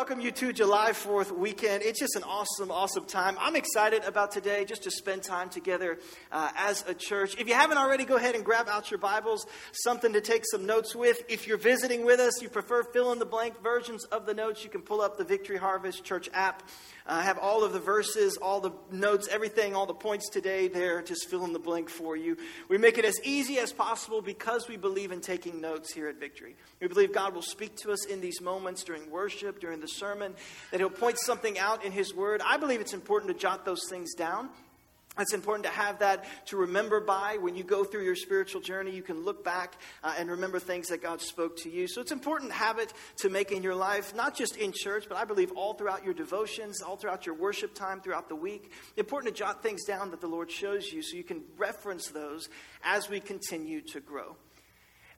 welcome you to July 4th weekend. It's just an awesome, awesome time. I'm excited about today just to spend time together uh, as a church. If you haven't already, go ahead and grab out your Bibles, something to take some notes with. If you're visiting with us, you prefer fill in the blank versions of the notes, you can pull up the Victory Harvest Church app. I uh, have all of the verses, all the notes, everything, all the points today there, just fill in the blank for you. We make it as easy as possible because we believe in taking notes here at Victory. We believe God will speak to us in these moments during worship, during the sermon, that He'll point something out in His Word. I believe it's important to jot those things down. It's important to have that to remember by when you go through your spiritual journey. You can look back uh, and remember things that God spoke to you. So it's important habit to make in your life, not just in church, but I believe all throughout your devotions, all throughout your worship time throughout the week. Important to jot things down that the Lord shows you so you can reference those as we continue to grow.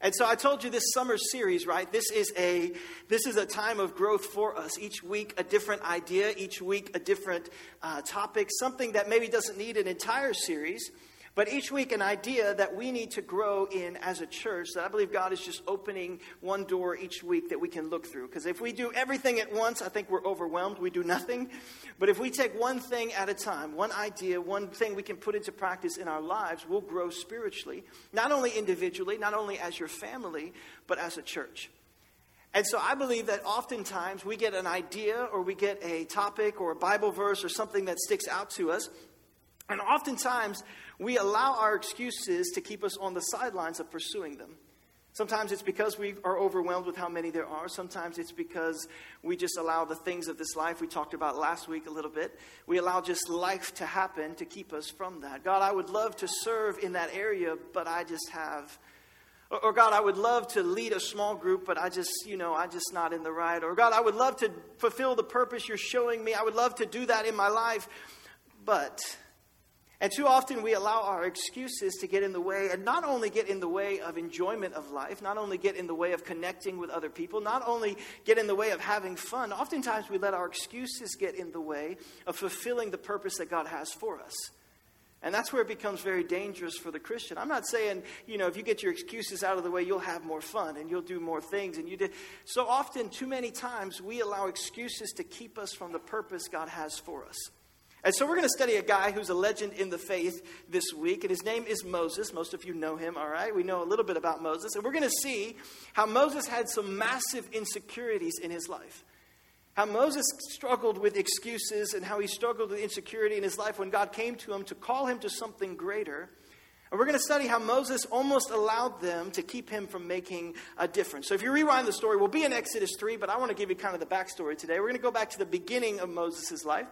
And so I told you this summer series, right? This is a this is a time of growth for us. Each week a different idea, each week a different uh, topic, something that maybe doesn't need an entire series, but each week, an idea that we need to grow in as a church that I believe God is just opening one door each week that we can look through. Because if we do everything at once, I think we're overwhelmed. We do nothing. But if we take one thing at a time, one idea, one thing we can put into practice in our lives, we'll grow spiritually. Not only individually, not only as your family, but as a church. And so I believe that oftentimes we get an idea or we get a topic or a Bible verse or something that sticks out to us. And oftentimes we allow our excuses to keep us on the sidelines of pursuing them. Sometimes it's because we are overwhelmed with how many there are. Sometimes it's because we just allow the things of this life we talked about last week a little bit. We allow just life to happen to keep us from that. God, I would love to serve in that area, but I just have. Or, God, I would love to lead a small group, but I just, you know, I'm just not in the right. Or God, I would love to fulfill the purpose you're showing me. I would love to do that in my life, but and too often we allow our excuses to get in the way, and not only get in the way of enjoyment of life, not only get in the way of connecting with other people, not only get in the way of having fun, oftentimes we let our excuses get in the way of fulfilling the purpose that God has for us. And that's where it becomes very dangerous for the Christian. I'm not saying, you know, if you get your excuses out of the way, you'll have more fun and you'll do more things. And you did. So often, too many times, we allow excuses to keep us from the purpose God has for us. And so we're going to study a guy who's a legend in the faith this week, and his name is Moses. Most of you know him, all right? We know a little bit about Moses. And we're going to see how Moses had some massive insecurities in his life. How Moses struggled with excuses and how he struggled with insecurity in his life when God came to him to call him to something greater. And we're going to study how Moses almost allowed them to keep him from making a difference. So if you rewind the story, we'll be in Exodus 3, but I want to give you kind of the backstory today. We're going to go back to the beginning of Moses' life.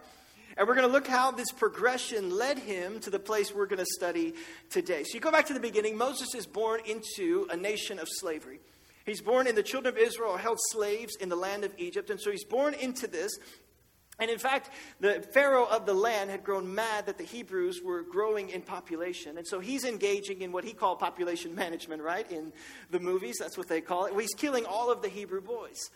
And we're going to look how this progression led him to the place we're going to study today. So you go back to the beginning. Moses is born into a nation of slavery. He's born in the children of Israel held slaves in the land of Egypt. And so he's born into this. And in fact, the Pharaoh of the land had grown mad that the Hebrews were growing in population. And so he's engaging in what he called population management, right? In the movies, that's what they call it. Well, He's killing all of the Hebrew boys.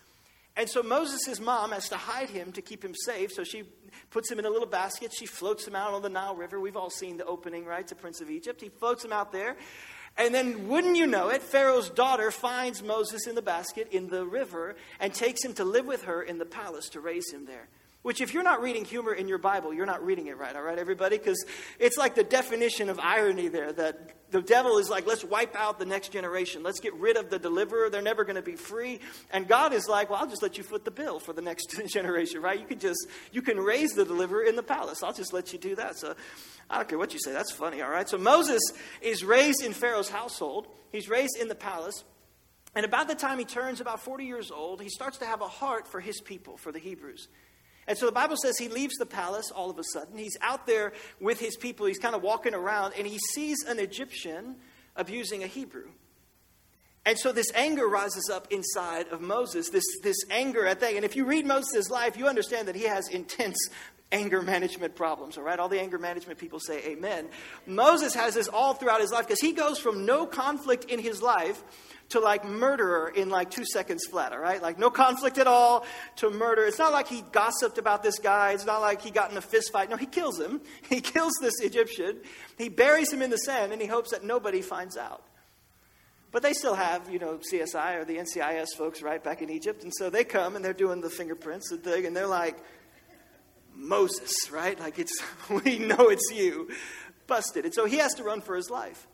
And so Moses' mom has to hide him to keep him safe. So she puts him in a little basket. She floats him out on the Nile River. We've all seen the opening, right, to Prince of Egypt. He floats him out there. And then, wouldn't you know it, Pharaoh's daughter finds Moses in the basket in the river and takes him to live with her in the palace to raise him there. Which, if you're not reading humor in your Bible, you're not reading it right, all right, everybody? Because it's like the definition of irony there that the devil is like, let's wipe out the next generation. Let's get rid of the deliverer. They're never going to be free. And God is like, well, I'll just let you foot the bill for the next generation, right? You can just, you can raise the deliverer in the palace. I'll just let you do that. So I don't care what you say. That's funny, all right? So Moses is raised in Pharaoh's household, he's raised in the palace. And about the time he turns about 40 years old, he starts to have a heart for his people, for the Hebrews. And so the Bible says he leaves the palace all of a sudden. He's out there with his people. He's kind of walking around and he sees an Egyptian abusing a Hebrew. And so this anger rises up inside of Moses, this, this anger at that. And if you read Moses' life, you understand that he has intense anger management problems, all right? All the anger management people say amen. Moses has this all throughout his life because he goes from no conflict in his life to like murderer in like two seconds flat, all right? Like no conflict at all to murder. It's not like he gossiped about this guy. It's not like he got in a fist fight. No, he kills him. He kills this Egyptian. He buries him in the sand and he hopes that nobody finds out. But they still have, you know, CSI or the NCIS folks right back in Egypt. And so they come and they're doing the fingerprints, the thing, and they're like, Moses, right? Like it's, we know it's you. Busted. And so he has to run for his life.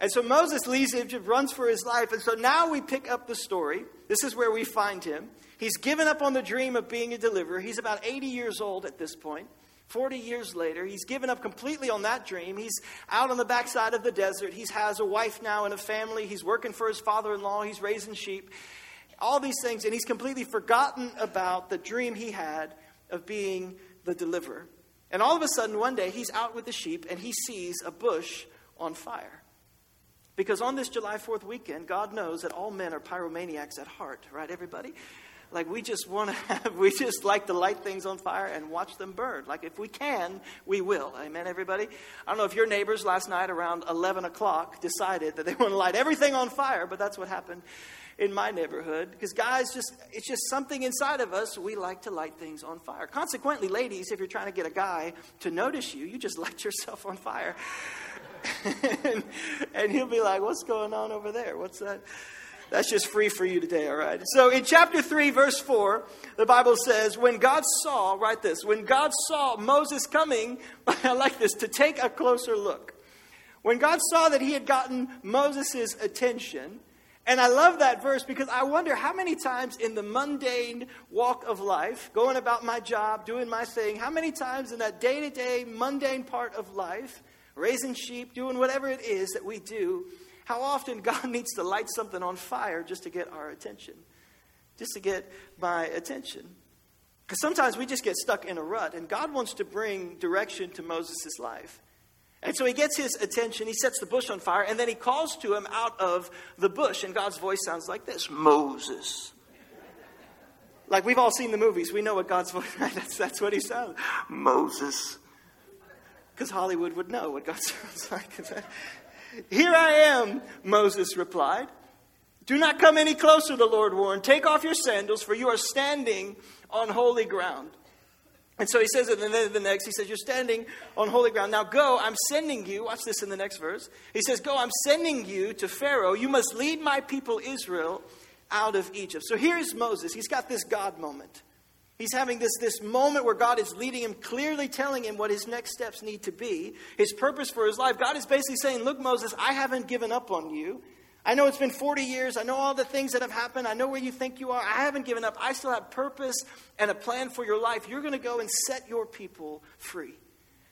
And so Moses leaves Egypt, runs for his life. And so now we pick up the story. This is where we find him. He's given up on the dream of being a deliverer. He's about 80 years old at this point. 40 years later, he's given up completely on that dream. He's out on the backside of the desert. He has a wife now and a family. He's working for his father in law. He's raising sheep. All these things. And he's completely forgotten about the dream he had of being the deliverer. And all of a sudden, one day, he's out with the sheep and he sees a bush on fire. Because on this July 4th weekend, God knows that all men are pyromaniacs at heart, right, everybody? Like we just want to have, we just like to light things on fire and watch them burn. Like if we can, we will. Amen, everybody? I don't know if your neighbors last night around 11 o'clock decided that they want to light everything on fire, but that's what happened in my neighborhood. Because guys, just it's just something inside of us. We like to light things on fire. Consequently, ladies, if you're trying to get a guy to notice you, you just light yourself on fire. and, he'll be like, What's going on over there? What's that? That's just free for you today, all right? So in chapter 3, verse 4, the Bible says, When God saw, write this, when God saw Moses coming, I like this, to take a closer look. When God saw that he had gotten Moses' attention, and I love that verse because I wonder how many times in the mundane walk of life, going about my job, doing my thing, how many times in that day to day mundane part of life, raising sheep, doing whatever it is that we do, how often God needs to light something on fire just to get our attention, just to get my attention. Because sometimes we just get stuck in a rut, and God wants to bring direction to Moses' life. And so he gets his attention, he sets the bush on fire, and then he calls to him out of the bush, and God's voice sounds like this Moses. Like we've all seen the movies, we know what God's voice? That's, that's what he sounds Moses. Because Hollywood would know what God sounds like. Here I am, Moses replied. Do not come any closer, the Lord warned. Take off your sandals, for you are standing on holy ground. And so he says it, and then the next, he says, You're standing on holy ground. Now go, I'm sending you. Watch this in the next verse. He says, Go, I'm sending you to Pharaoh. You must lead my people Israel out of Egypt. So here's Moses. He's got this God moment. He's having this, this moment where God is leading him, clearly telling him what his next steps need to be, his purpose for his life. God is basically saying, Look, Moses, I haven't given up on you. I know it's been 40 years. I know all the things that have happened. I know where you think you are. I haven't given up. I still have purpose and a plan for your life. You're going to go and set your people free.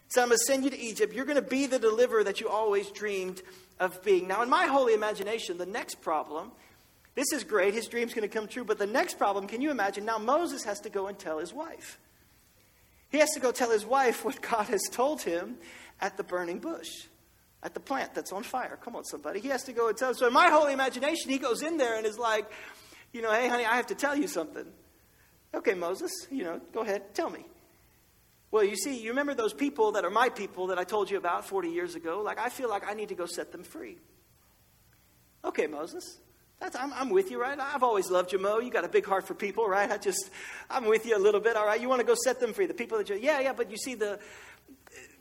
So I'm going to send you to Egypt. You're going to be the deliverer that you always dreamed of being. Now, in my holy imagination, the next problem this is great. His dream's going to come true. But the next problem, can you imagine? Now Moses has to go and tell his wife. He has to go tell his wife what God has told him at the burning bush, at the plant that's on fire. Come on, somebody. He has to go and tell. So in my holy imagination, he goes in there and is like, you know, hey, honey, I have to tell you something. Okay, Moses, you know, go ahead, tell me. Well, you see, you remember those people that are my people that I told you about 40 years ago? Like, I feel like I need to go set them free. Okay, Moses. That's, I'm, I'm with you, right? I've always loved you, Mo. You got a big heart for people, right? I just, I'm with you a little bit, all right? You want to go set them free. The people that you, yeah, yeah, but you see, the,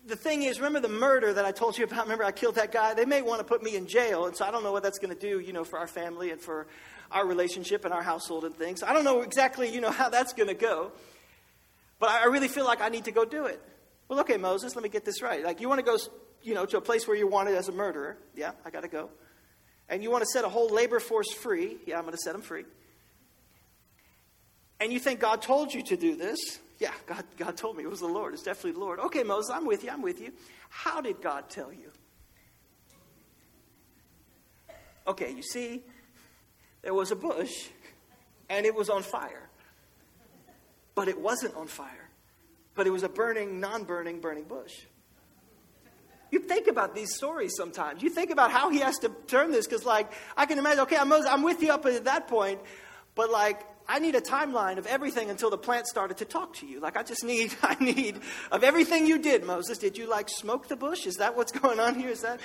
the thing is, remember the murder that I told you about? Remember I killed that guy? They may want to put me in jail, and so I don't know what that's going to do, you know, for our family and for our relationship and our household and things. I don't know exactly, you know, how that's going to go, but I really feel like I need to go do it. Well, okay, Moses, let me get this right. Like, you want to go, you know, to a place where you're wanted as a murderer. Yeah, I got to go and you want to set a whole labor force free, yeah, I'm going to set them free. And you think God told you to do this, yeah, God, God told me. It was the Lord. It's definitely the Lord. Okay, Moses, I'm with you. I'm with you. How did God tell you? Okay, you see, there was a bush and it was on fire. But it wasn't on fire. But it was a burning, non burning, burning bush. You think about these stories sometimes. You think about how he has to turn this because, like, I can imagine, okay, I'm, I'm with you up at that point, but, like, I need a timeline of everything until the plant started to talk to you. Like, I just need, I need, of everything you did, Moses, did you, like, smoke the bush? Is that what's going on here? Is that.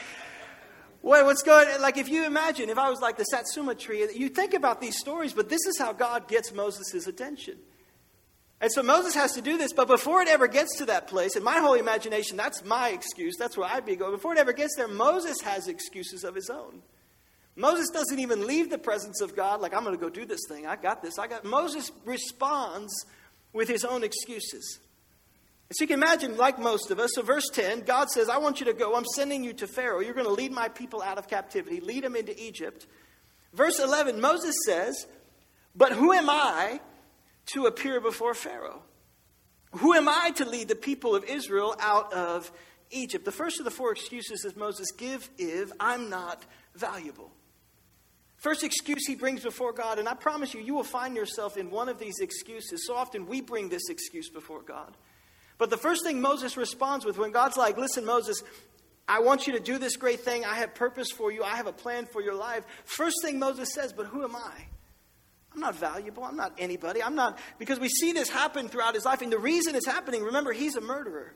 Wait, what's going like if you imagine if I was like the Satsuma tree, you think about these stories, but this is how God gets Moses' attention. And so Moses has to do this, but before it ever gets to that place, in my holy imagination, that's my excuse. That's where I'd be going. Before it ever gets there, Moses has excuses of his own. Moses doesn't even leave the presence of God like, I'm going to go do this thing. I got this. I got. Moses responds with his own excuses. So you can imagine, like most of us, so verse 10, God says, I want you to go. I'm sending you to Pharaoh. You're going to lead my people out of captivity, lead them into Egypt. Verse 11, Moses says, But who am I to appear before Pharaoh? Who am I to lead the people of Israel out of Egypt? The first of the four excuses that Moses give if I'm not valuable. First excuse he brings before God, and I promise you, you will find yourself in one of these excuses. So often we bring this excuse before God. But the first thing Moses responds with when God's like, Listen, Moses, I want you to do this great thing. I have purpose for you. I have a plan for your life. First thing Moses says, But who am I? I'm not valuable. I'm not anybody. I'm not, because we see this happen throughout his life. And the reason it's happening, remember, he's a murderer.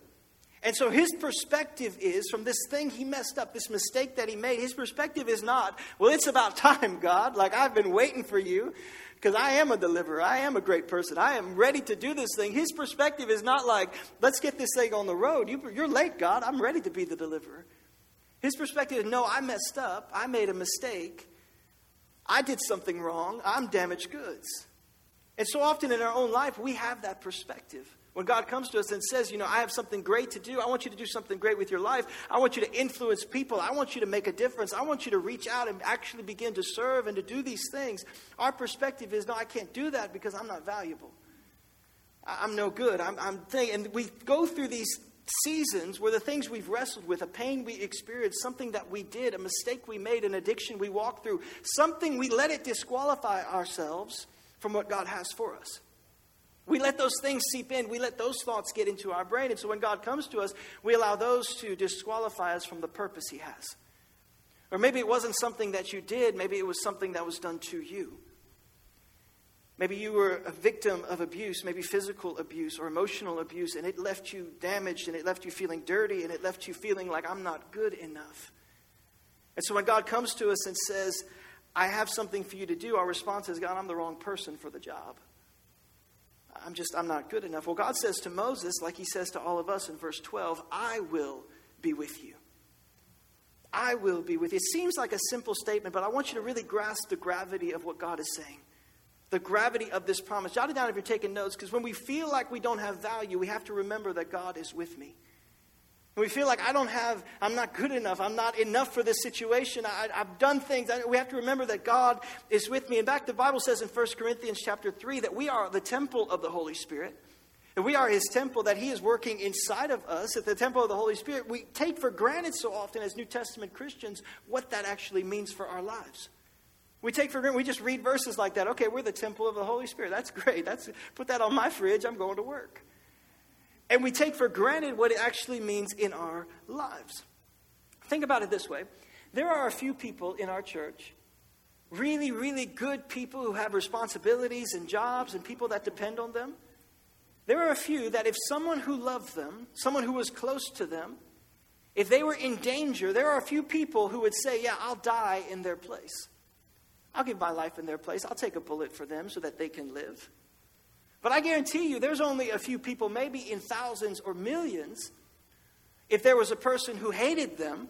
And so his perspective is from this thing he messed up, this mistake that he made, his perspective is not, well, it's about time, God. Like, I've been waiting for you because I am a deliverer. I am a great person. I am ready to do this thing. His perspective is not like, let's get this thing on the road. You, you're late, God. I'm ready to be the deliverer. His perspective is, no, I messed up. I made a mistake. I did something wrong. I'm damaged goods. And so often in our own life, we have that perspective. When God comes to us and says, You know, I have something great to do, I want you to do something great with your life. I want you to influence people. I want you to make a difference. I want you to reach out and actually begin to serve and to do these things. Our perspective is, No, I can't do that because I'm not valuable. I'm no good. I'm, I'm and we go through these seasons where the things we've wrestled with, a pain we experienced, something that we did, a mistake we made, an addiction we walked through, something we let it disqualify ourselves from what God has for us. We let those things seep in. We let those thoughts get into our brain. And so when God comes to us, we allow those to disqualify us from the purpose He has. Or maybe it wasn't something that you did, maybe it was something that was done to you. Maybe you were a victim of abuse, maybe physical abuse or emotional abuse, and it left you damaged and it left you feeling dirty and it left you feeling like I'm not good enough. And so when God comes to us and says, I have something for you to do, our response is, God, I'm the wrong person for the job. I'm just, I'm not good enough. Well, God says to Moses, like he says to all of us in verse 12, I will be with you. I will be with you. It seems like a simple statement, but I want you to really grasp the gravity of what God is saying. The gravity of this promise. Jot it down if you're taking notes, because when we feel like we don't have value, we have to remember that God is with me. When we feel like I don't have, I'm not good enough, I'm not enough for this situation, I, have done things, I, we have to remember that God is with me. In fact, the Bible says in 1 Corinthians chapter 3 that we are the temple of the Holy Spirit. And we are his temple, that he is working inside of us at the temple of the Holy Spirit. We take for granted so often as New Testament Christians what that actually means for our lives. We take for granted, we just read verses like that. Okay, we're the temple of the Holy Spirit. That's great. That's, put that on my fridge, I'm going to work. And we take for granted what it actually means in our lives. Think about it this way there are a few people in our church, really, really good people who have responsibilities and jobs and people that depend on them. There are a few that if someone who loved them, someone who was close to them, if they were in danger, there are a few people who would say, Yeah, I'll die in their place. I'll give my life in their place. I'll take a bullet for them so that they can live. But I guarantee you, there's only a few people, maybe in thousands or millions, if there was a person who hated them,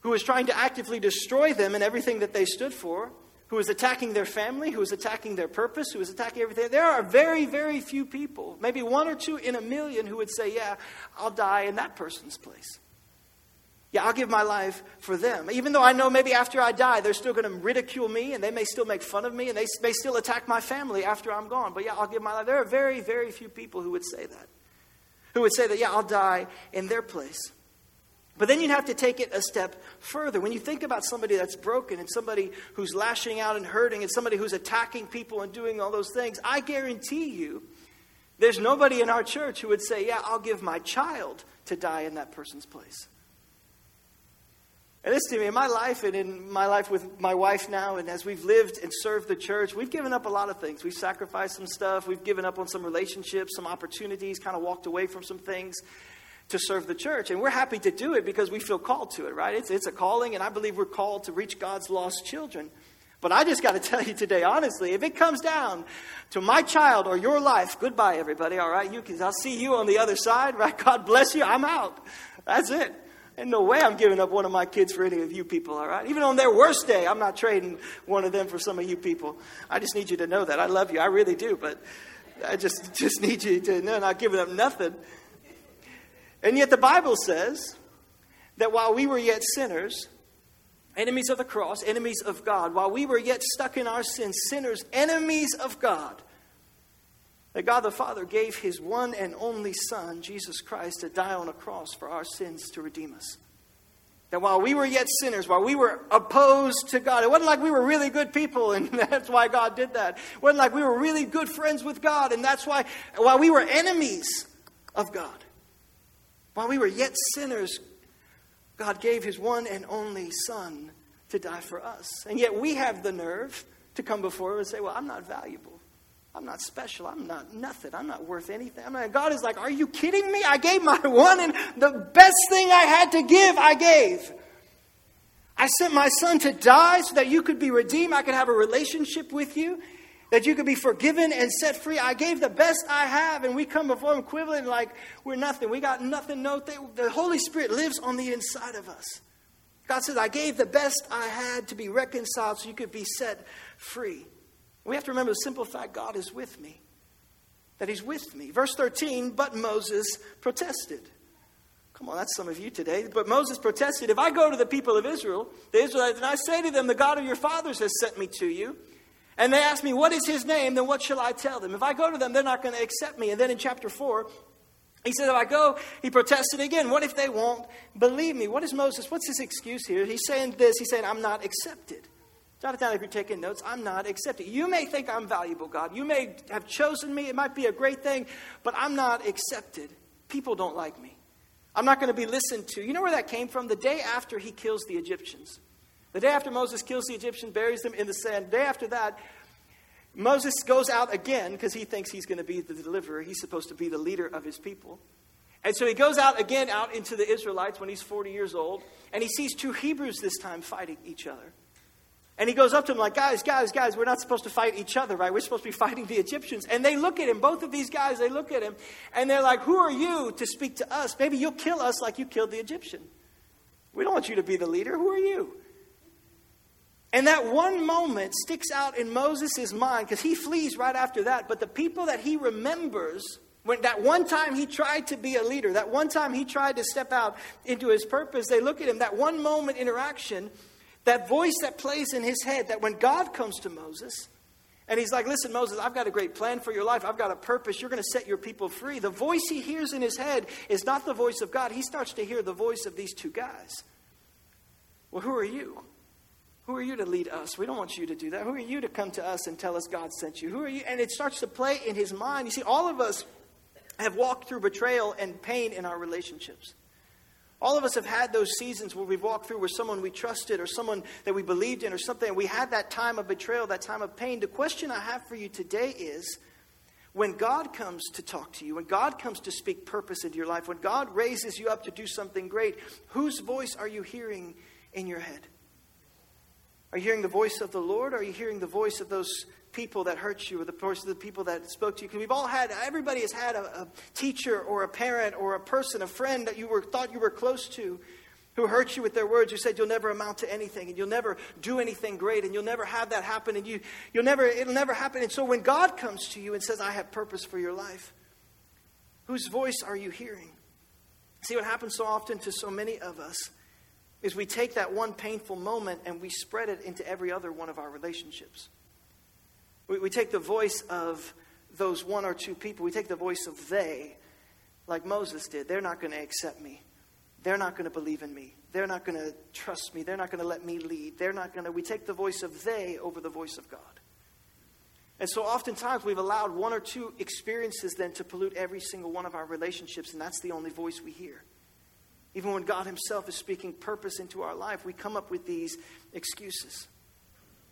who was trying to actively destroy them and everything that they stood for, who was attacking their family, who was attacking their purpose, who was attacking everything. There are very, very few people, maybe one or two in a million, who would say, Yeah, I'll die in that person's place. Yeah, I'll give my life for them. Even though I know maybe after I die, they're still going to ridicule me and they may still make fun of me and they may still attack my family after I'm gone. But yeah, I'll give my life. There are very, very few people who would say that. Who would say that, yeah, I'll die in their place. But then you'd have to take it a step further. When you think about somebody that's broken and somebody who's lashing out and hurting and somebody who's attacking people and doing all those things, I guarantee you there's nobody in our church who would say, yeah, I'll give my child to die in that person's place. And listen to me, in my life and in my life with my wife now, and as we've lived and served the church, we've given up a lot of things. We've sacrificed some stuff, we've given up on some relationships, some opportunities, kind of walked away from some things to serve the church. And we're happy to do it because we feel called to it, right? It's, it's a calling, and I believe we're called to reach God's lost children. But I just got to tell you today, honestly, if it comes down to my child or your life, goodbye, everybody, all right? You can, I'll see you on the other side, right? God bless you, I'm out. That's it. And no way I'm giving up one of my kids for any of you people, all right? Even on their worst day, I'm not trading one of them for some of you people. I just need you to know that. I love you. I really do. But I just, just need you to know, not giving up nothing. And yet the Bible says that while we were yet sinners, enemies of the cross, enemies of God, while we were yet stuck in our sins, sinners, enemies of God, that God the Father gave his one and only Son, Jesus Christ, to die on a cross for our sins to redeem us. That while we were yet sinners, while we were opposed to God, it wasn't like we were really good people and that's why God did that. It wasn't like we were really good friends with God and that's why, while we were enemies of God, while we were yet sinners, God gave his one and only Son to die for us. And yet we have the nerve to come before him and say, Well, I'm not valuable. I'm not special. I'm not nothing. I'm not worth anything. I'm not, God is like, Are you kidding me? I gave my one and the best thing I had to give, I gave. I sent my son to die so that you could be redeemed. I could have a relationship with you, that you could be forgiven and set free. I gave the best I have, and we come before him equivalent like we're nothing. We got nothing. No, thing. the Holy Spirit lives on the inside of us. God says, I gave the best I had to be reconciled so you could be set free. We have to remember the simple fact God is with me, that He's with me. Verse 13, but Moses protested. Come on, that's some of you today. But Moses protested. If I go to the people of Israel, the Israelites, and I say to them, The God of your fathers has sent me to you, and they ask me, What is his name? Then what shall I tell them? If I go to them, they're not going to accept me. And then in chapter 4, he said, If I go, he protested again. What if they won't believe me? What is Moses? What's his excuse here? He's saying this. He's saying, I'm not accepted. Down if you're taking notes. I'm not accepted. You may think I'm valuable, God. You may have chosen me. It might be a great thing, but I'm not accepted. People don't like me. I'm not going to be listened to. You know where that came from? The day after he kills the Egyptians. The day after Moses kills the Egyptians, buries them in the sand. The day after that, Moses goes out again because he thinks he's going to be the deliverer. He's supposed to be the leader of his people. And so he goes out again out into the Israelites when he's 40 years old, and he sees two Hebrews this time fighting each other. And he goes up to them like, guys, guys, guys, we're not supposed to fight each other, right? We're supposed to be fighting the Egyptians. And they look at him, both of these guys, they look at him, and they're like, who are you to speak to us? Maybe you'll kill us like you killed the Egyptian. We don't want you to be the leader. Who are you? And that one moment sticks out in Moses' mind because he flees right after that. But the people that he remembers, when that one time he tried to be a leader, that one time he tried to step out into his purpose, they look at him, that one moment interaction, that voice that plays in his head that when God comes to Moses, and he's like, Listen, Moses, I've got a great plan for your life. I've got a purpose. You're going to set your people free. The voice he hears in his head is not the voice of God. He starts to hear the voice of these two guys. Well, who are you? Who are you to lead us? We don't want you to do that. Who are you to come to us and tell us God sent you? Who are you? And it starts to play in his mind. You see, all of us have walked through betrayal and pain in our relationships. All of us have had those seasons where we've walked through where someone we trusted or someone that we believed in or something, and we had that time of betrayal, that time of pain. The question I have for you today is when God comes to talk to you, when God comes to speak purpose into your life, when God raises you up to do something great, whose voice are you hearing in your head? Are you hearing the voice of the Lord? Or are you hearing the voice of those people that hurt you or the of the people that spoke to you. Because we've all had, everybody has had a, a, teacher or a parent or a person, a friend that you were, thought you were close to who hurt you with their words, who said you'll never amount to anything and you'll never do anything great and you'll never have that happen and you, you'll never, it'll never happen. And so when God comes to you and says, I have purpose for your life, whose voice are you hearing? See what happens so often to so many of us is we take that one painful moment and we spread it into every other one of our relationships. We, we take the voice of those one or two people, we take the voice of they, like Moses did. They're not going to accept me. They're not going to believe in me. They're not going to trust me. They're not going to let me lead. They're not going to. We take the voice of they over the voice of God. And so oftentimes we've allowed one or two experiences then to pollute every single one of our relationships, and that's the only voice we hear. Even when God Himself is speaking purpose into our life, we come up with these excuses.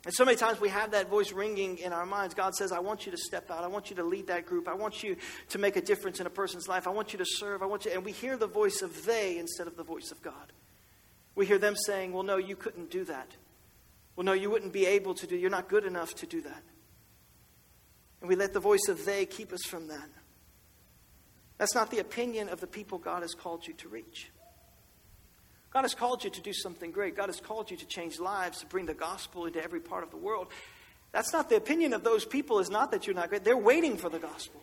And so many times we have that voice ringing in our minds. God says, I want you to step out. I want you to lead that group. I want you to make a difference in a person's life. I want you to serve. I want you. And we hear the voice of they instead of the voice of God. We hear them saying, Well, no, you couldn't do that. Well, no, you wouldn't be able to do. You're not good enough to do that. And we let the voice of they keep us from that. That's not the opinion of the people God has called you to reach. God has called you to do something great. God has called you to change lives, to bring the gospel into every part of the world. That's not the opinion of those people, is not that you're not great. They're waiting for the gospel.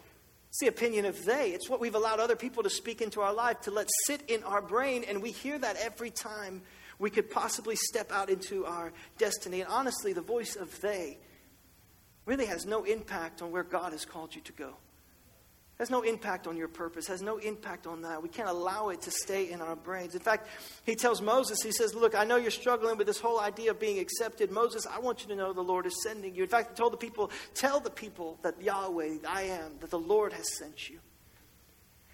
It's the opinion of they. It's what we've allowed other people to speak into our life, to let sit in our brain, and we hear that every time we could possibly step out into our destiny. And honestly, the voice of they really has no impact on where God has called you to go has no impact on your purpose, has no impact on that. We can't allow it to stay in our brains. In fact, he tells Moses, he says, Look, I know you're struggling with this whole idea of being accepted. Moses, I want you to know the Lord is sending you. In fact, he told the people, Tell the people that Yahweh, I am, that the Lord has sent you.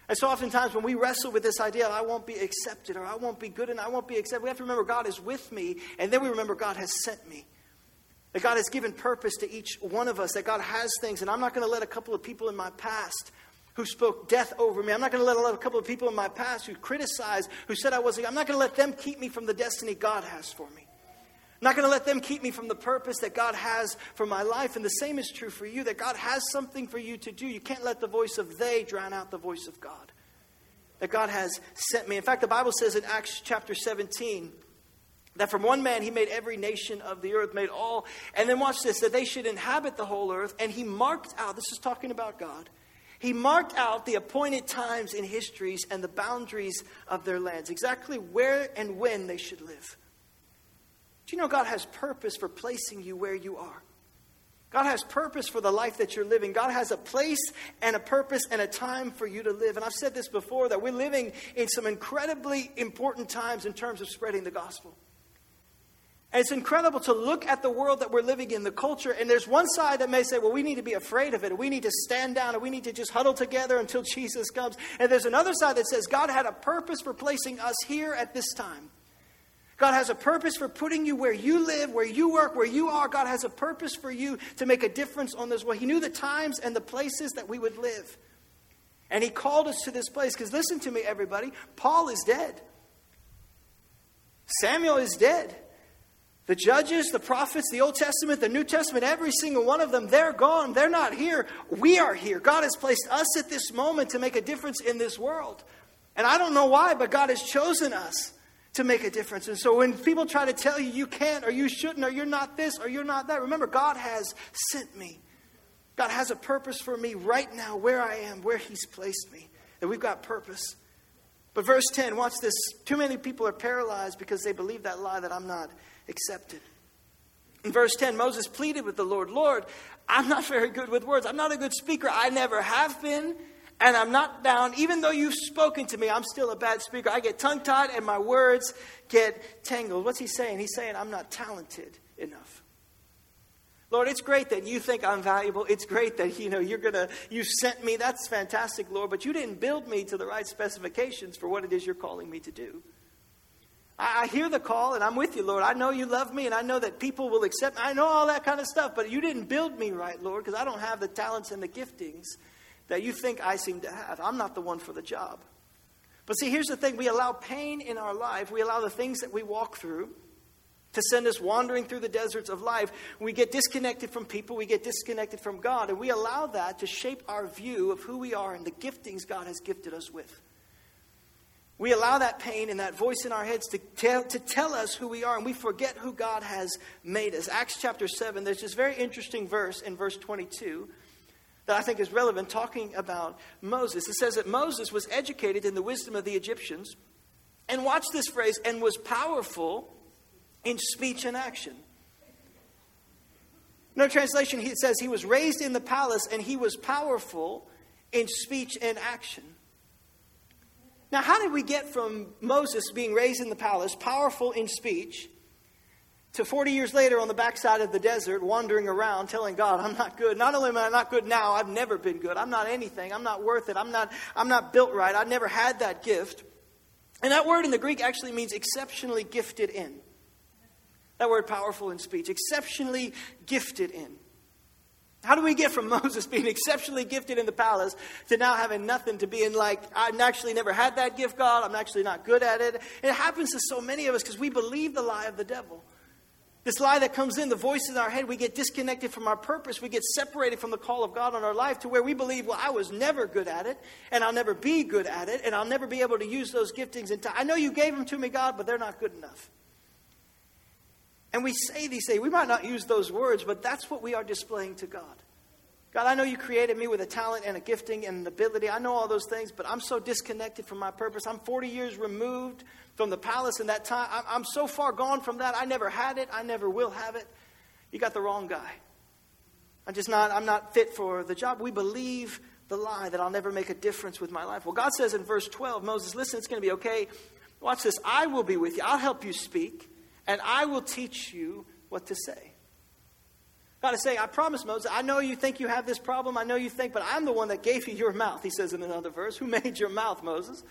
And so oftentimes when we wrestle with this idea, I won't be accepted or I won't be good and I won't be accepted, we have to remember God is with me, and then we remember God has sent me. That God has given purpose to each one of us, that God has things, and I'm not going to let a couple of people in my past who spoke death over me. I'm not going to let a couple of people in my past who criticized, who said I wasn't, I'm not going to let them keep me from the destiny God has for me. I'm not going to let them keep me from the purpose that God has for my life. And the same is true for you, that God has something for you to do. You can't let the voice of they drown out the voice of God. That God has sent me. In fact, the Bible says in Acts chapter 17, that from one man he made every nation of the earth, made all. And then watch this, that they should inhabit the whole earth. And he marked out, this is talking about God, he marked out the appointed times in histories and the boundaries of their lands, exactly where and when they should live. Do you know God has purpose for placing you where you are? God has purpose for the life that you're living. God has a place and a purpose and a time for you to live. And I've said this before that we're living in some incredibly important times in terms of spreading the gospel. And it's incredible to look at the world that we're living in, the culture, and there's one side that may say, well, we need to be afraid of it, we need to stand down, or we need to just huddle together until Jesus comes. And there's another side that says, God had a purpose for placing us here at this time. God has a purpose for putting you where you live, where you work, where you are. God has a purpose for you to make a difference on this world. He knew the times and the places that we would live. And He called us to this place. Because listen to me, everybody Paul is dead, Samuel is dead. The judges, the prophets, the Old Testament, the New Testament, every single one of them, they're gone. They're not here. We are here. God has placed us at this moment to make a difference in this world. And I don't know why, but God has chosen us to make a difference. And so when people try to tell you you can't or you shouldn't or you're not this or you're not that, remember, God has sent me. God has a purpose for me right now, where I am, where He's placed me. That we've got purpose. But verse 10, watch this. Too many people are paralyzed because they believe that lie that I'm not accepted. In verse 10, Moses pleaded with the Lord, Lord, I'm not very good with words. I'm not a good speaker. I never have been, and I'm not down. Even though you've spoken to me, I'm still a bad speaker. I get tongue tied and my words get tangled. What's he saying? He's saying, I'm not talented enough. Lord, it's great that you think I'm valuable. It's great that you know you're gonna you sent me. That's fantastic, Lord, but you didn't build me to the right specifications for what it is you're calling me to do. I, I hear the call and I'm with you, Lord. I know you love me and I know that people will accept me. I know all that kind of stuff, but you didn't build me right, Lord, because I don't have the talents and the giftings that you think I seem to have. I'm not the one for the job. But see, here's the thing we allow pain in our life, we allow the things that we walk through to send us wandering through the deserts of life. We get disconnected from people, we get disconnected from God, and we allow that to shape our view of who we are and the giftings God has gifted us with. We allow that pain and that voice in our heads to tell, to tell us who we are, and we forget who God has made us. Acts chapter 7, there's this very interesting verse in verse 22 that I think is relevant, talking about Moses. It says that Moses was educated in the wisdom of the Egyptians, and watch this phrase, and was powerful in speech and action. No translation, he says he was raised in the palace and he was powerful in speech and action. Now, how did we get from Moses being raised in the palace, powerful in speech, to 40 years later on the backside of the desert, wandering around telling God, I'm not good. Not only am I not good now, I've never been good. I'm not anything. I'm not worth it. I'm not, I'm not built right. I've never had that gift. And that word in the Greek actually means exceptionally gifted in. That word powerful in speech, exceptionally gifted in. How do we get from Moses being exceptionally gifted in the palace to now having nothing to being like, I've actually never had that gift, God. I'm actually not good at it. it happens to so many of us because we believe the lie of the devil. This lie that comes in, the voice in our head, we get disconnected from our purpose. We get separated from the call of God on our life to where we believe, well, I was never good at it, and I'll never be good at it, and I'll never be able to use those giftings. And I know you gave them to me, God, but they're not good enough. And we say these things. We might not use those words, but that's what we are displaying to God. God, I know you created me with a talent and a gifting and an ability. I know all those things, but I'm so disconnected from my purpose. I'm 40 years removed from the palace in that time. I'm so far gone from that. I never had it. I never will have it. You got the wrong guy. I'm just not, I'm not fit for the job. We believe the lie that I'll never make a difference with my life. Well, God says in verse 12, Moses, listen, it's going to be okay. Watch this. I will be with you. I'll help you speak, and I will teach you what to say. God is saying, I promise Moses, I know you think you have this problem. I know you think, but I'm the one that gave you your mouth, he says in another verse. Who made your mouth, Moses?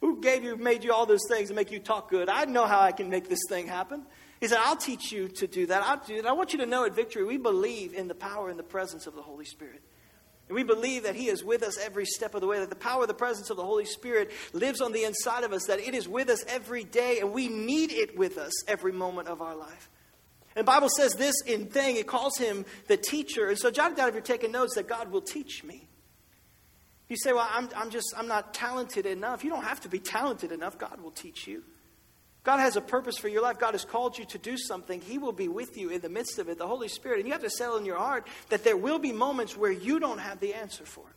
Who gave you, made you all those things to make you talk good? I know how I can make this thing happen. He said, I'll teach you to do that. I'll do that. I want you to know at Victory, we believe in the power and the presence of the Holy Spirit. And we believe that He is with us every step of the way, that the power, the presence of the Holy Spirit lives on the inside of us, that it is with us every day, and we need it with us every moment of our life. And the Bible says this in thing, it calls him the teacher. And so jot it down if you're taking notes that God will teach me. You say, well, I'm, I'm just, I'm not talented enough. You don't have to be talented enough. God will teach you. God has a purpose for your life. God has called you to do something. He will be with you in the midst of it, the Holy Spirit. And you have to settle in your heart that there will be moments where you don't have the answer for it.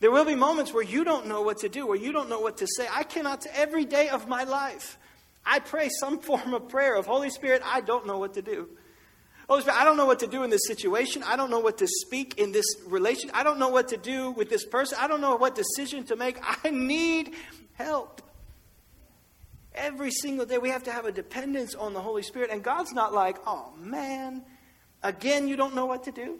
There will be moments where you don't know what to do, where you don't know what to say. I cannot, every day of my life, I pray some form of prayer of Holy Spirit, I don't know what to do. Holy Spirit, I don't know what to do in this situation. I don't know what to speak in this relation. I don't know what to do with this person. I don't know what decision to make. I need help. Every single day, we have to have a dependence on the Holy Spirit. And God's not like, oh man, again, you don't know what to do.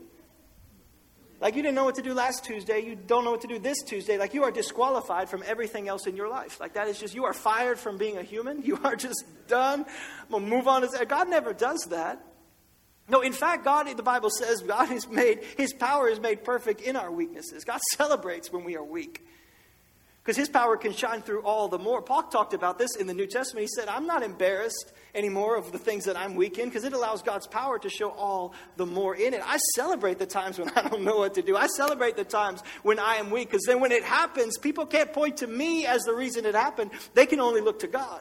Like you didn't know what to do last Tuesday, you don't know what to do this Tuesday. Like you are disqualified from everything else in your life. Like that is just, you are fired from being a human. You are just done. I'm going to move on. God never does that. No, in fact, God, the Bible says, God is made, His power is made perfect in our weaknesses. God celebrates when we are weak because his power can shine through all the more. Paul talked about this in the New Testament. He said, I'm not embarrassed anymore of the things that I'm weak in because it allows God's power to show all the more in it. I celebrate the times when I don't know what to do. I celebrate the times when I am weak because then when it happens, people can't point to me as the reason it happened. They can only look to God.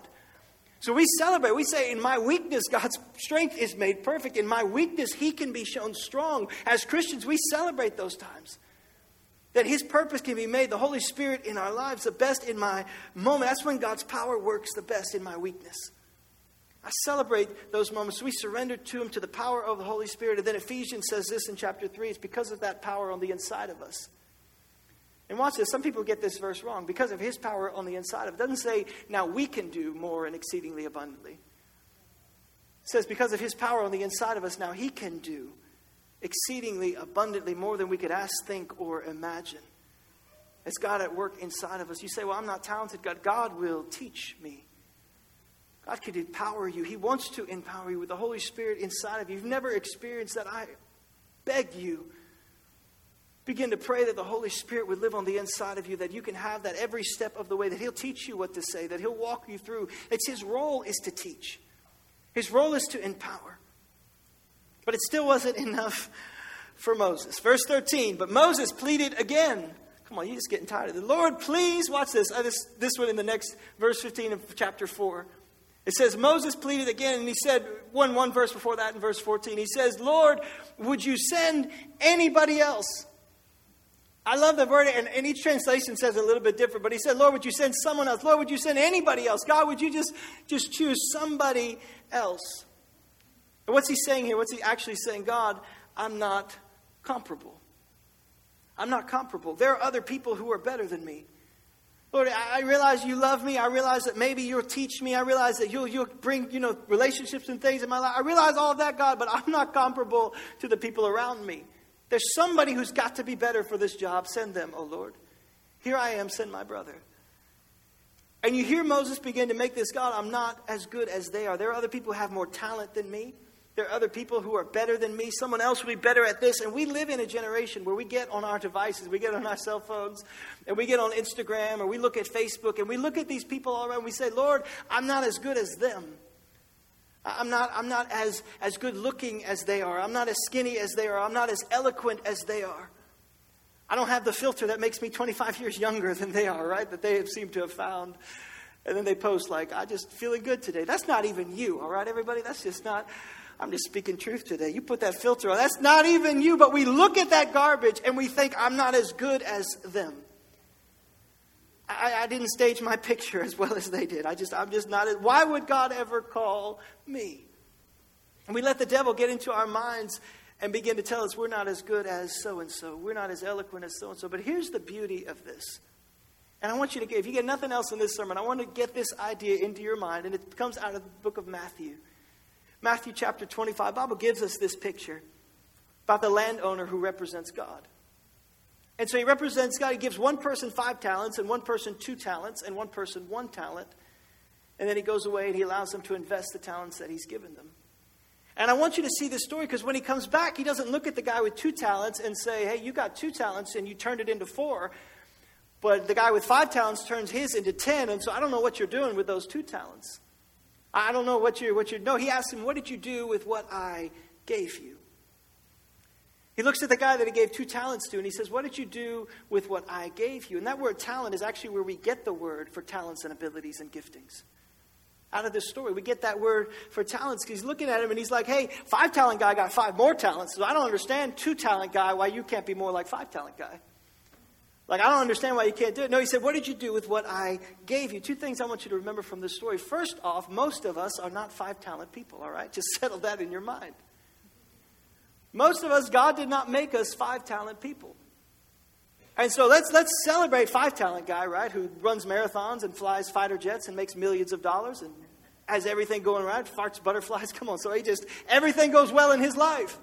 So we celebrate. We say, in my weakness, God's strength is made perfect. In my weakness, He can be shown strong. As Christians, we celebrate those times that His purpose can be made, the Holy Spirit in our lives, the best in my moment. That's when God's power works the best in my weakness. I celebrate those moments. We surrender to Him, to the power of the Holy Spirit. And then Ephesians says this in chapter 3 it's because of that power on the inside of us. And watch this. Some people get this verse wrong. Because of His power on the inside of it. It doesn't say, now we can do more and exceedingly abundantly. It says, because of His power on the inside of us, now He can do exceedingly abundantly more than we could ask, think, or imagine. It's God at work inside of us. You say, Well, I'm not talented. God, God will teach me. God could empower you. He wants to empower you with the Holy Spirit inside of you. You've never experienced that. I beg you. Begin to pray that the Holy Spirit would live on the inside of you, that you can have that every step of the way, that He'll teach you what to say, that He'll walk you through. It's His role is to teach. His role is to empower. But it still wasn't enough for Moses. Verse 13, but Moses pleaded again. Come on, you're just getting tired of it. Lord, please, watch this. Uh, this. This one in the next verse 15 of chapter 4. It says, Moses pleaded again, and he said, one, one verse before that in verse 14, he says, Lord, would you send anybody else? I love the word, and, and, each translation says a little bit different, but he said, Lord, would you send someone else? Lord, would you send anybody else? God, would you just, just choose somebody else? And what's he saying here? What's he actually saying? God, I'm not comparable. I'm not comparable. There are other people who are better than me. Lord, I realize you love me. I realize that maybe you'll teach me. I realize that you'll, you'll bring, you know, relationships and things in my life. I realize all of that, God, but I'm not comparable to the people around me. There's somebody who's got to be better for this job. Send them, oh Lord. Here I am, send my brother. And you hear Moses begin to make this God, I'm not as good as they are. There are other people who have more talent than me. There are other people who are better than me. Someone else will be better at this. And we live in a generation where we get on our devices, we get on our cell phones, and we get on Instagram, or we look at Facebook, and we look at these people all around. We say, Lord, I'm not as good as them. I'm not, I'm not as, as good looking as they are. I'm not as skinny as they are. I'm not as eloquent as they are. I don't have the filter that makes me 25 years younger than they are, right? That they seem to have found. And then they post, like, I just feeling good today. That's not even you, all right, everybody? That's just not, I'm just speaking truth today. You put that filter on. That's not even you, but we look at that garbage and we think, I'm not as good as them. I, I didn't stage my picture as well as they did. I just, I'm just not. As, why would God ever call me? And we let the devil get into our minds and begin to tell us we're not as good as so and so. We're not as eloquent as so and so. But here's the beauty of this. And I want you to get, if you get nothing else in this sermon, I want to get this idea into your mind. And it comes out of the book of Matthew. Matthew chapter 25, Bible gives us this picture about the landowner who represents God. And so he represents God. He gives one person five talents, and one person two talents, and one person one talent. And then he goes away and he allows them to invest the talents that he's given them. And I want you to see this story because when he comes back, he doesn't look at the guy with two talents and say, Hey, you got two talents and you turned it into four. But the guy with five talents turns his into ten. And so I don't know what you're doing with those two talents. I don't know what you're, what you're. No, he asks him, What did you do with what I gave you? He looks at the guy that he gave two talents to and he says, What did you do with what I gave you? And that word talent is actually where we get the word for talents and abilities and giftings. Out of this story, we get that word for talents because he's looking at him and he's like, Hey, five talent guy got five more talents. So I don't understand, two talent guy, why you can't be more like five talent guy. Like, I don't understand why you can't do it. No, he said, What did you do with what I gave you? Two things I want you to remember from this story. First off, most of us are not five talent people, all right? Just settle that in your mind. Most of us, God did not make us five talent people. And so let's, let's celebrate five talent guy, right, who runs marathons and flies fighter jets and makes millions of dollars and has everything going right, farts butterflies. Come on, so he just, everything goes well in his life.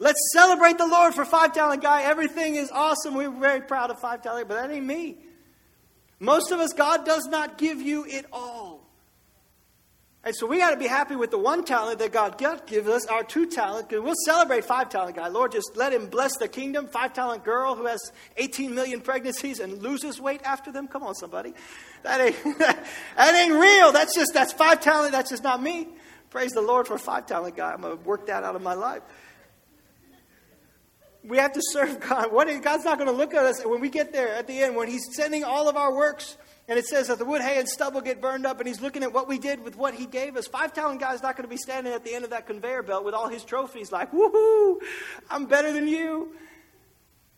Let's celebrate the Lord for five talent guy. Everything is awesome. We're very proud of five talent, but that ain't me. Most of us, God does not give you it all. And so we got to be happy with the one talent that God gives us, our two talent. We'll celebrate five talent guy. Lord, just let him bless the kingdom. Five talent girl who has 18 million pregnancies and loses weight after them. Come on, somebody. That ain't, that ain't real. That's just, that's five talent. That's just not me. Praise the Lord for five talent guy. I'm going to work that out of my life. We have to serve God. What, God's not going to look at us when we get there at the end, when He's sending all of our works and it says that the wood, hay, and stubble get burned up, and he's looking at what we did with what he gave us. Five talent guy's not going to be standing at the end of that conveyor belt with all his trophies, like, woohoo, I'm better than you.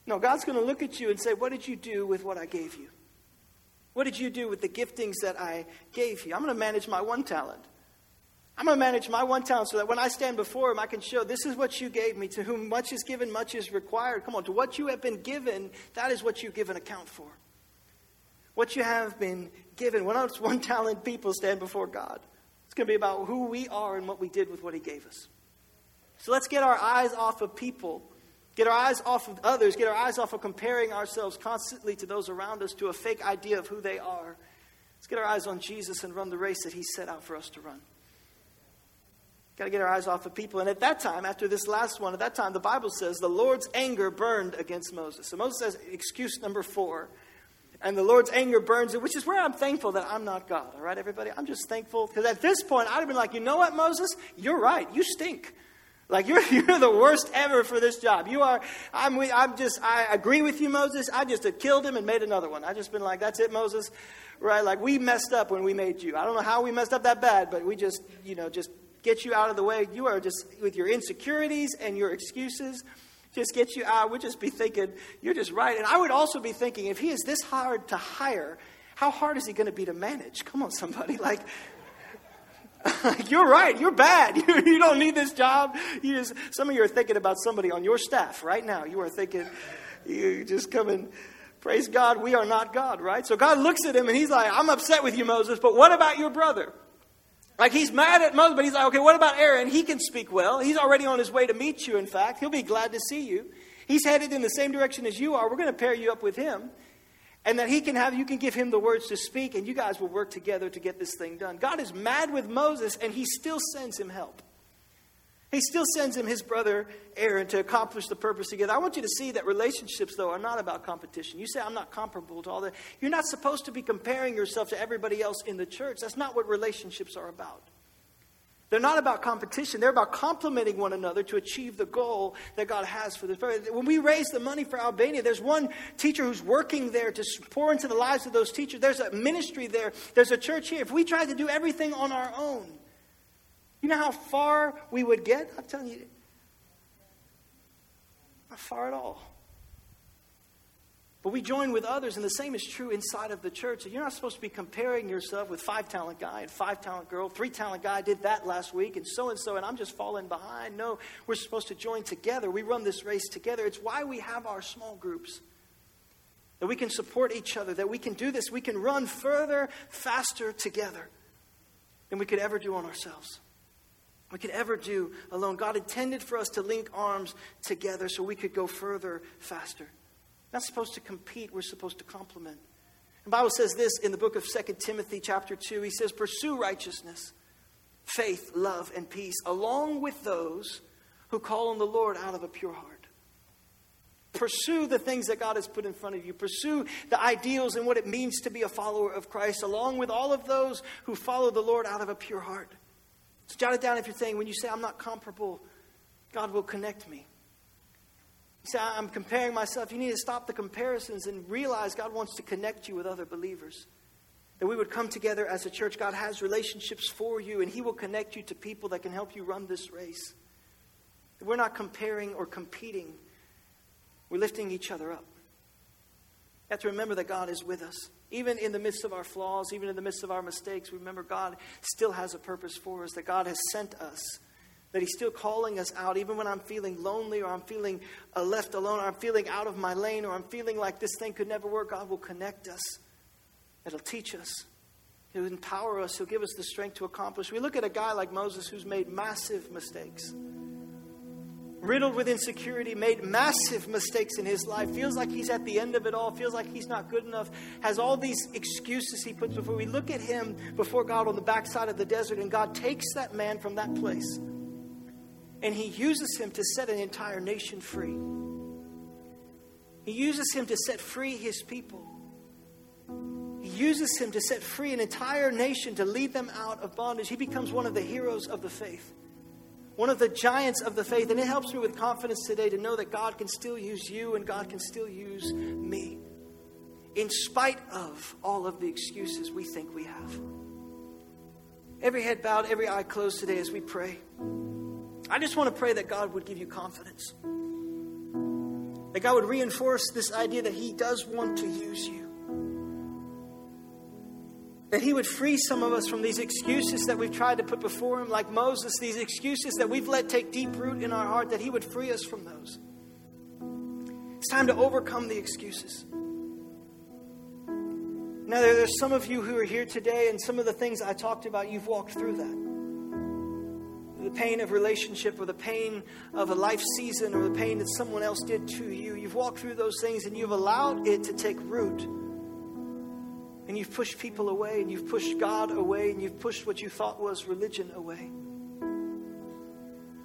No, God's going to look at you and say, What did you do with what I gave you? What did you do with the giftings that I gave you? I'm going to manage my one talent. I'm going to manage my one talent so that when I stand before him, I can show this is what you gave me. To whom much is given, much is required. Come on, to what you have been given, that is what you give an account for what you have been given. We're one talent people stand before God. It's going to be about who we are and what we did with what He gave us. So let's get our eyes off of people, get our eyes off of others, get our eyes off of comparing ourselves constantly to those around us to a fake idea of who they are. Let's get our eyes on Jesus and run the race that He set out for us to run. Got to get our eyes off of people. And at that time, after this last one, at that time, the Bible says the Lord's anger burned against Moses. So Moses says, excuse number four and the Lord's anger burns it, which is where I'm thankful that I'm not God. All right, everybody? I'm just thankful because at this point I'd have been like, you know what, Moses? You're right. You stink. Like you're, you're the worst ever for this job. You are. I'm. I'm just. I agree with you, Moses. I just had killed him and made another one. I just been like, that's it, Moses. Right? Like we messed up when we made you. I don't know how we messed up that bad, but we just, you know, just get you out of the way. You are just with your insecurities and your excuses just get you out. We'd just be thinking, you're just right. And I would also be thinking, if he is this hard to hire, how hard is he going to be to manage? Come on, somebody. Like, you're right. You're bad. You, you don't need this job. You just, some of you are thinking about somebody on your staff right now. You are thinking, you just come and praise God. We are not God, right? So God looks at him and he's like, I'm upset with you, Moses, but what about your brother? Like he's mad at Moses, but he's like, okay, what about Aaron? He can speak well. He's already on his way to meet you, in fact. He'll be glad to see you. He's headed in the same direction as you are. We're going to pair you up with him. And that he can have, you can give him the words to speak, and you guys will work together to get this thing done. God is mad with Moses, and he still sends him help. He still sends him his brother Aaron to accomplish the purpose together. I want you to see that relationships, though, are not about competition. You say, I'm not comparable to all that. You're not supposed to be comparing yourself to everybody else in the church. That's not what relationships are about. They're not about competition. They're about complementing one another to achieve the goal that God has for this. When we raise the money for Albania, there's one teacher who's working there to pour into the lives of those teachers. There's a ministry there. There's a church here. If we tried to do everything on our own, you know how far we would get? I'm telling you, not far at all. But we join with others, and the same is true inside of the church. You're not supposed to be comparing yourself with five talent guy and five talent girl. Three talent guy did that last week, and so and so, and I'm just falling behind. No, we're supposed to join together. We run this race together. It's why we have our small groups. That we can support each other, that we can do this. We can run further, faster together than we could ever do on ourselves. We could ever do alone. God intended for us to link arms together so we could go further, faster not supposed to compete, we're supposed to complement. The Bible says this in the book of 2 Timothy, chapter 2. He says, Pursue righteousness, faith, love, and peace, along with those who call on the Lord out of a pure heart. Pursue the things that God has put in front of you. Pursue the ideals and what it means to be a follower of Christ, along with all of those who follow the Lord out of a pure heart. So jot it down if you're saying, when you say, I'm not comparable, God will connect me. You say, I'm comparing myself. You need to stop the comparisons and realize God wants to connect you with other believers. That we would come together as a church. God has relationships for you, and He will connect you to people that can help you run this race. That we're not comparing or competing, we're lifting each other up. You have to remember that God is with us. Even in the midst of our flaws, even in the midst of our mistakes, remember God still has a purpose for us, that God has sent us that He's still calling us out, even when I'm feeling lonely or I'm feeling uh, left alone or I'm feeling out of my lane or I'm feeling like this thing could never work. God will connect us. It'll teach us. He'll empower us. He'll give us the strength to accomplish. We look at a guy like Moses who's made massive mistakes, riddled with insecurity, made massive mistakes in his life, feels like he's at the end of it all, feels like he's not good enough, has all these excuses he puts before. We look at him before God on the backside of the desert, and God takes that man from that place and he uses him to set an entire nation free. He uses him to set free his people. He uses him to set free an entire nation to lead them out of bondage. He becomes one of the heroes of the faith, one of the giants of the faith. And it helps me with confidence today to know that God can still use you and God can still use me, in spite of all of the excuses we think we have. Every head bowed, every eye closed today as we pray. I just want to pray that God would give you confidence. That God would reinforce this idea that He does want to use you. That He would free some of us from these excuses that we've tried to put before Him, like Moses, these excuses that we've let take deep root in our heart, that He would free us from those. It's time to overcome the excuses. Now, there's some of you who are here today, and some of the things I talked about, you've walked through that the pain of relationship or the pain of a life season or the pain that someone else did to you. You've walked through those things and you've allowed it to take root. And you've pushed people away and you've pushed God away and you've pushed what you thought was religion away.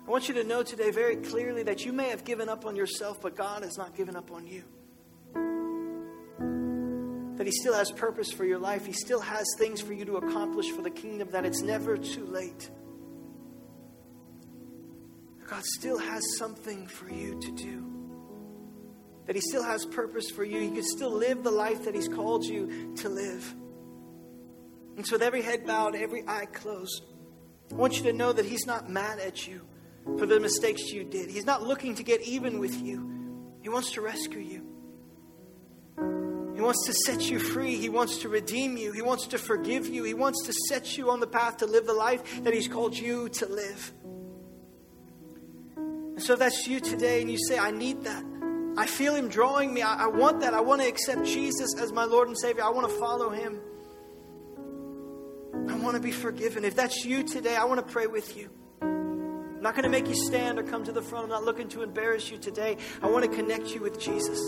I want you to know today very clearly that you may have given up on yourself, but God has not given up on you. That He still has purpose for your life, He still has things for you to accomplish for the kingdom, that it's never too late. God still has something for you to do. That He still has purpose for you. You can still live the life that He's called you to live. And so, with every head bowed, every eye closed, I want you to know that He's not mad at you for the mistakes you did. He's not looking to get even with you, He wants to rescue you. He wants to set you free. He wants to redeem you. He wants to forgive you. He wants to set you on the path to live the life that He's called you to live. And so if that's you today and you say, I need that. I feel Him drawing me. I, I want that. I want to accept Jesus as my Lord and Savior. I want to follow Him. I want to be forgiven. If that's you today, I want to pray with you. I'm not going to make you stand or come to the front. I'm not looking to embarrass you today. I want to connect you with Jesus.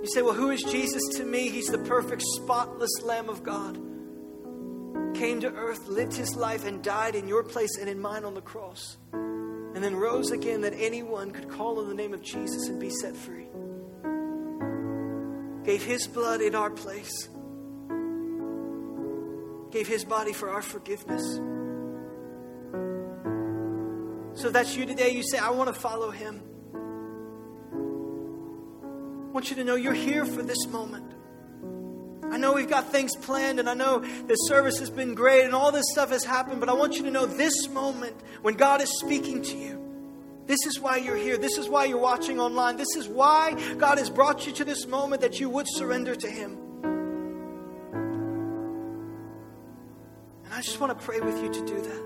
You say, Well, who is Jesus to me? He's the perfect, spotless Lamb of God. Came to earth, lived his life, and died in your place and in mine on the cross and then rose again that anyone could call on the name of Jesus and be set free. Gave his blood in our place, gave his body for our forgiveness. So that's you today. You say, I want to follow him. I want you to know you're here for this moment. I know we've got things planned, and I know the service has been great, and all this stuff has happened, but I want you to know this moment when God is speaking to you. This is why you're here. This is why you're watching online. This is why God has brought you to this moment that you would surrender to Him. And I just want to pray with you to do that.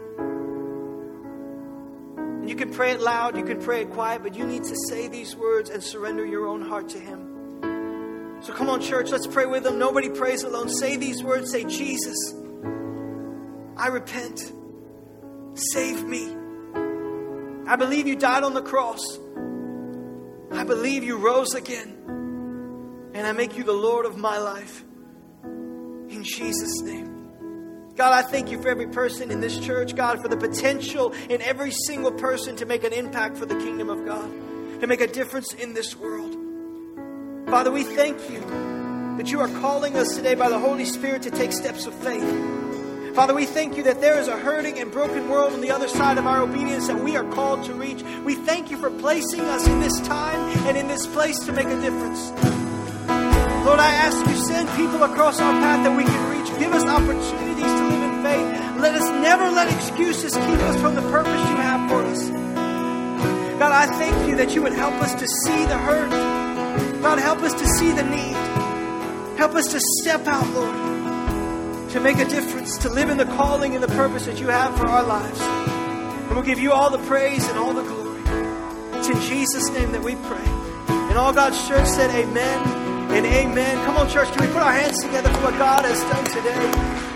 And you can pray it loud, you can pray it quiet, but you need to say these words and surrender your own heart to Him. So come on, church, let's pray with them. Nobody prays alone. Say these words say, Jesus, I repent. Save me. I believe you died on the cross. I believe you rose again. And I make you the Lord of my life. In Jesus' name. God, I thank you for every person in this church, God, for the potential in every single person to make an impact for the kingdom of God, to make a difference in this world. Father, we thank you that you are calling us today by the Holy Spirit to take steps of faith. Father, we thank you that there is a hurting and broken world on the other side of our obedience that we are called to reach. We thank you for placing us in this time and in this place to make a difference. Lord, I ask you, send people across our path that we can reach. Give us opportunities to live in faith. Let us never let excuses keep us from the purpose you have for us. God, I thank you that you would help us to see the hurt God, help us to see the need. Help us to step out, Lord, to make a difference, to live in the calling and the purpose that you have for our lives. And we'll give you all the praise and all the glory. It's in Jesus' name that we pray. And all God's church said, Amen and amen. Come on, church, can we put our hands together for what God has done today?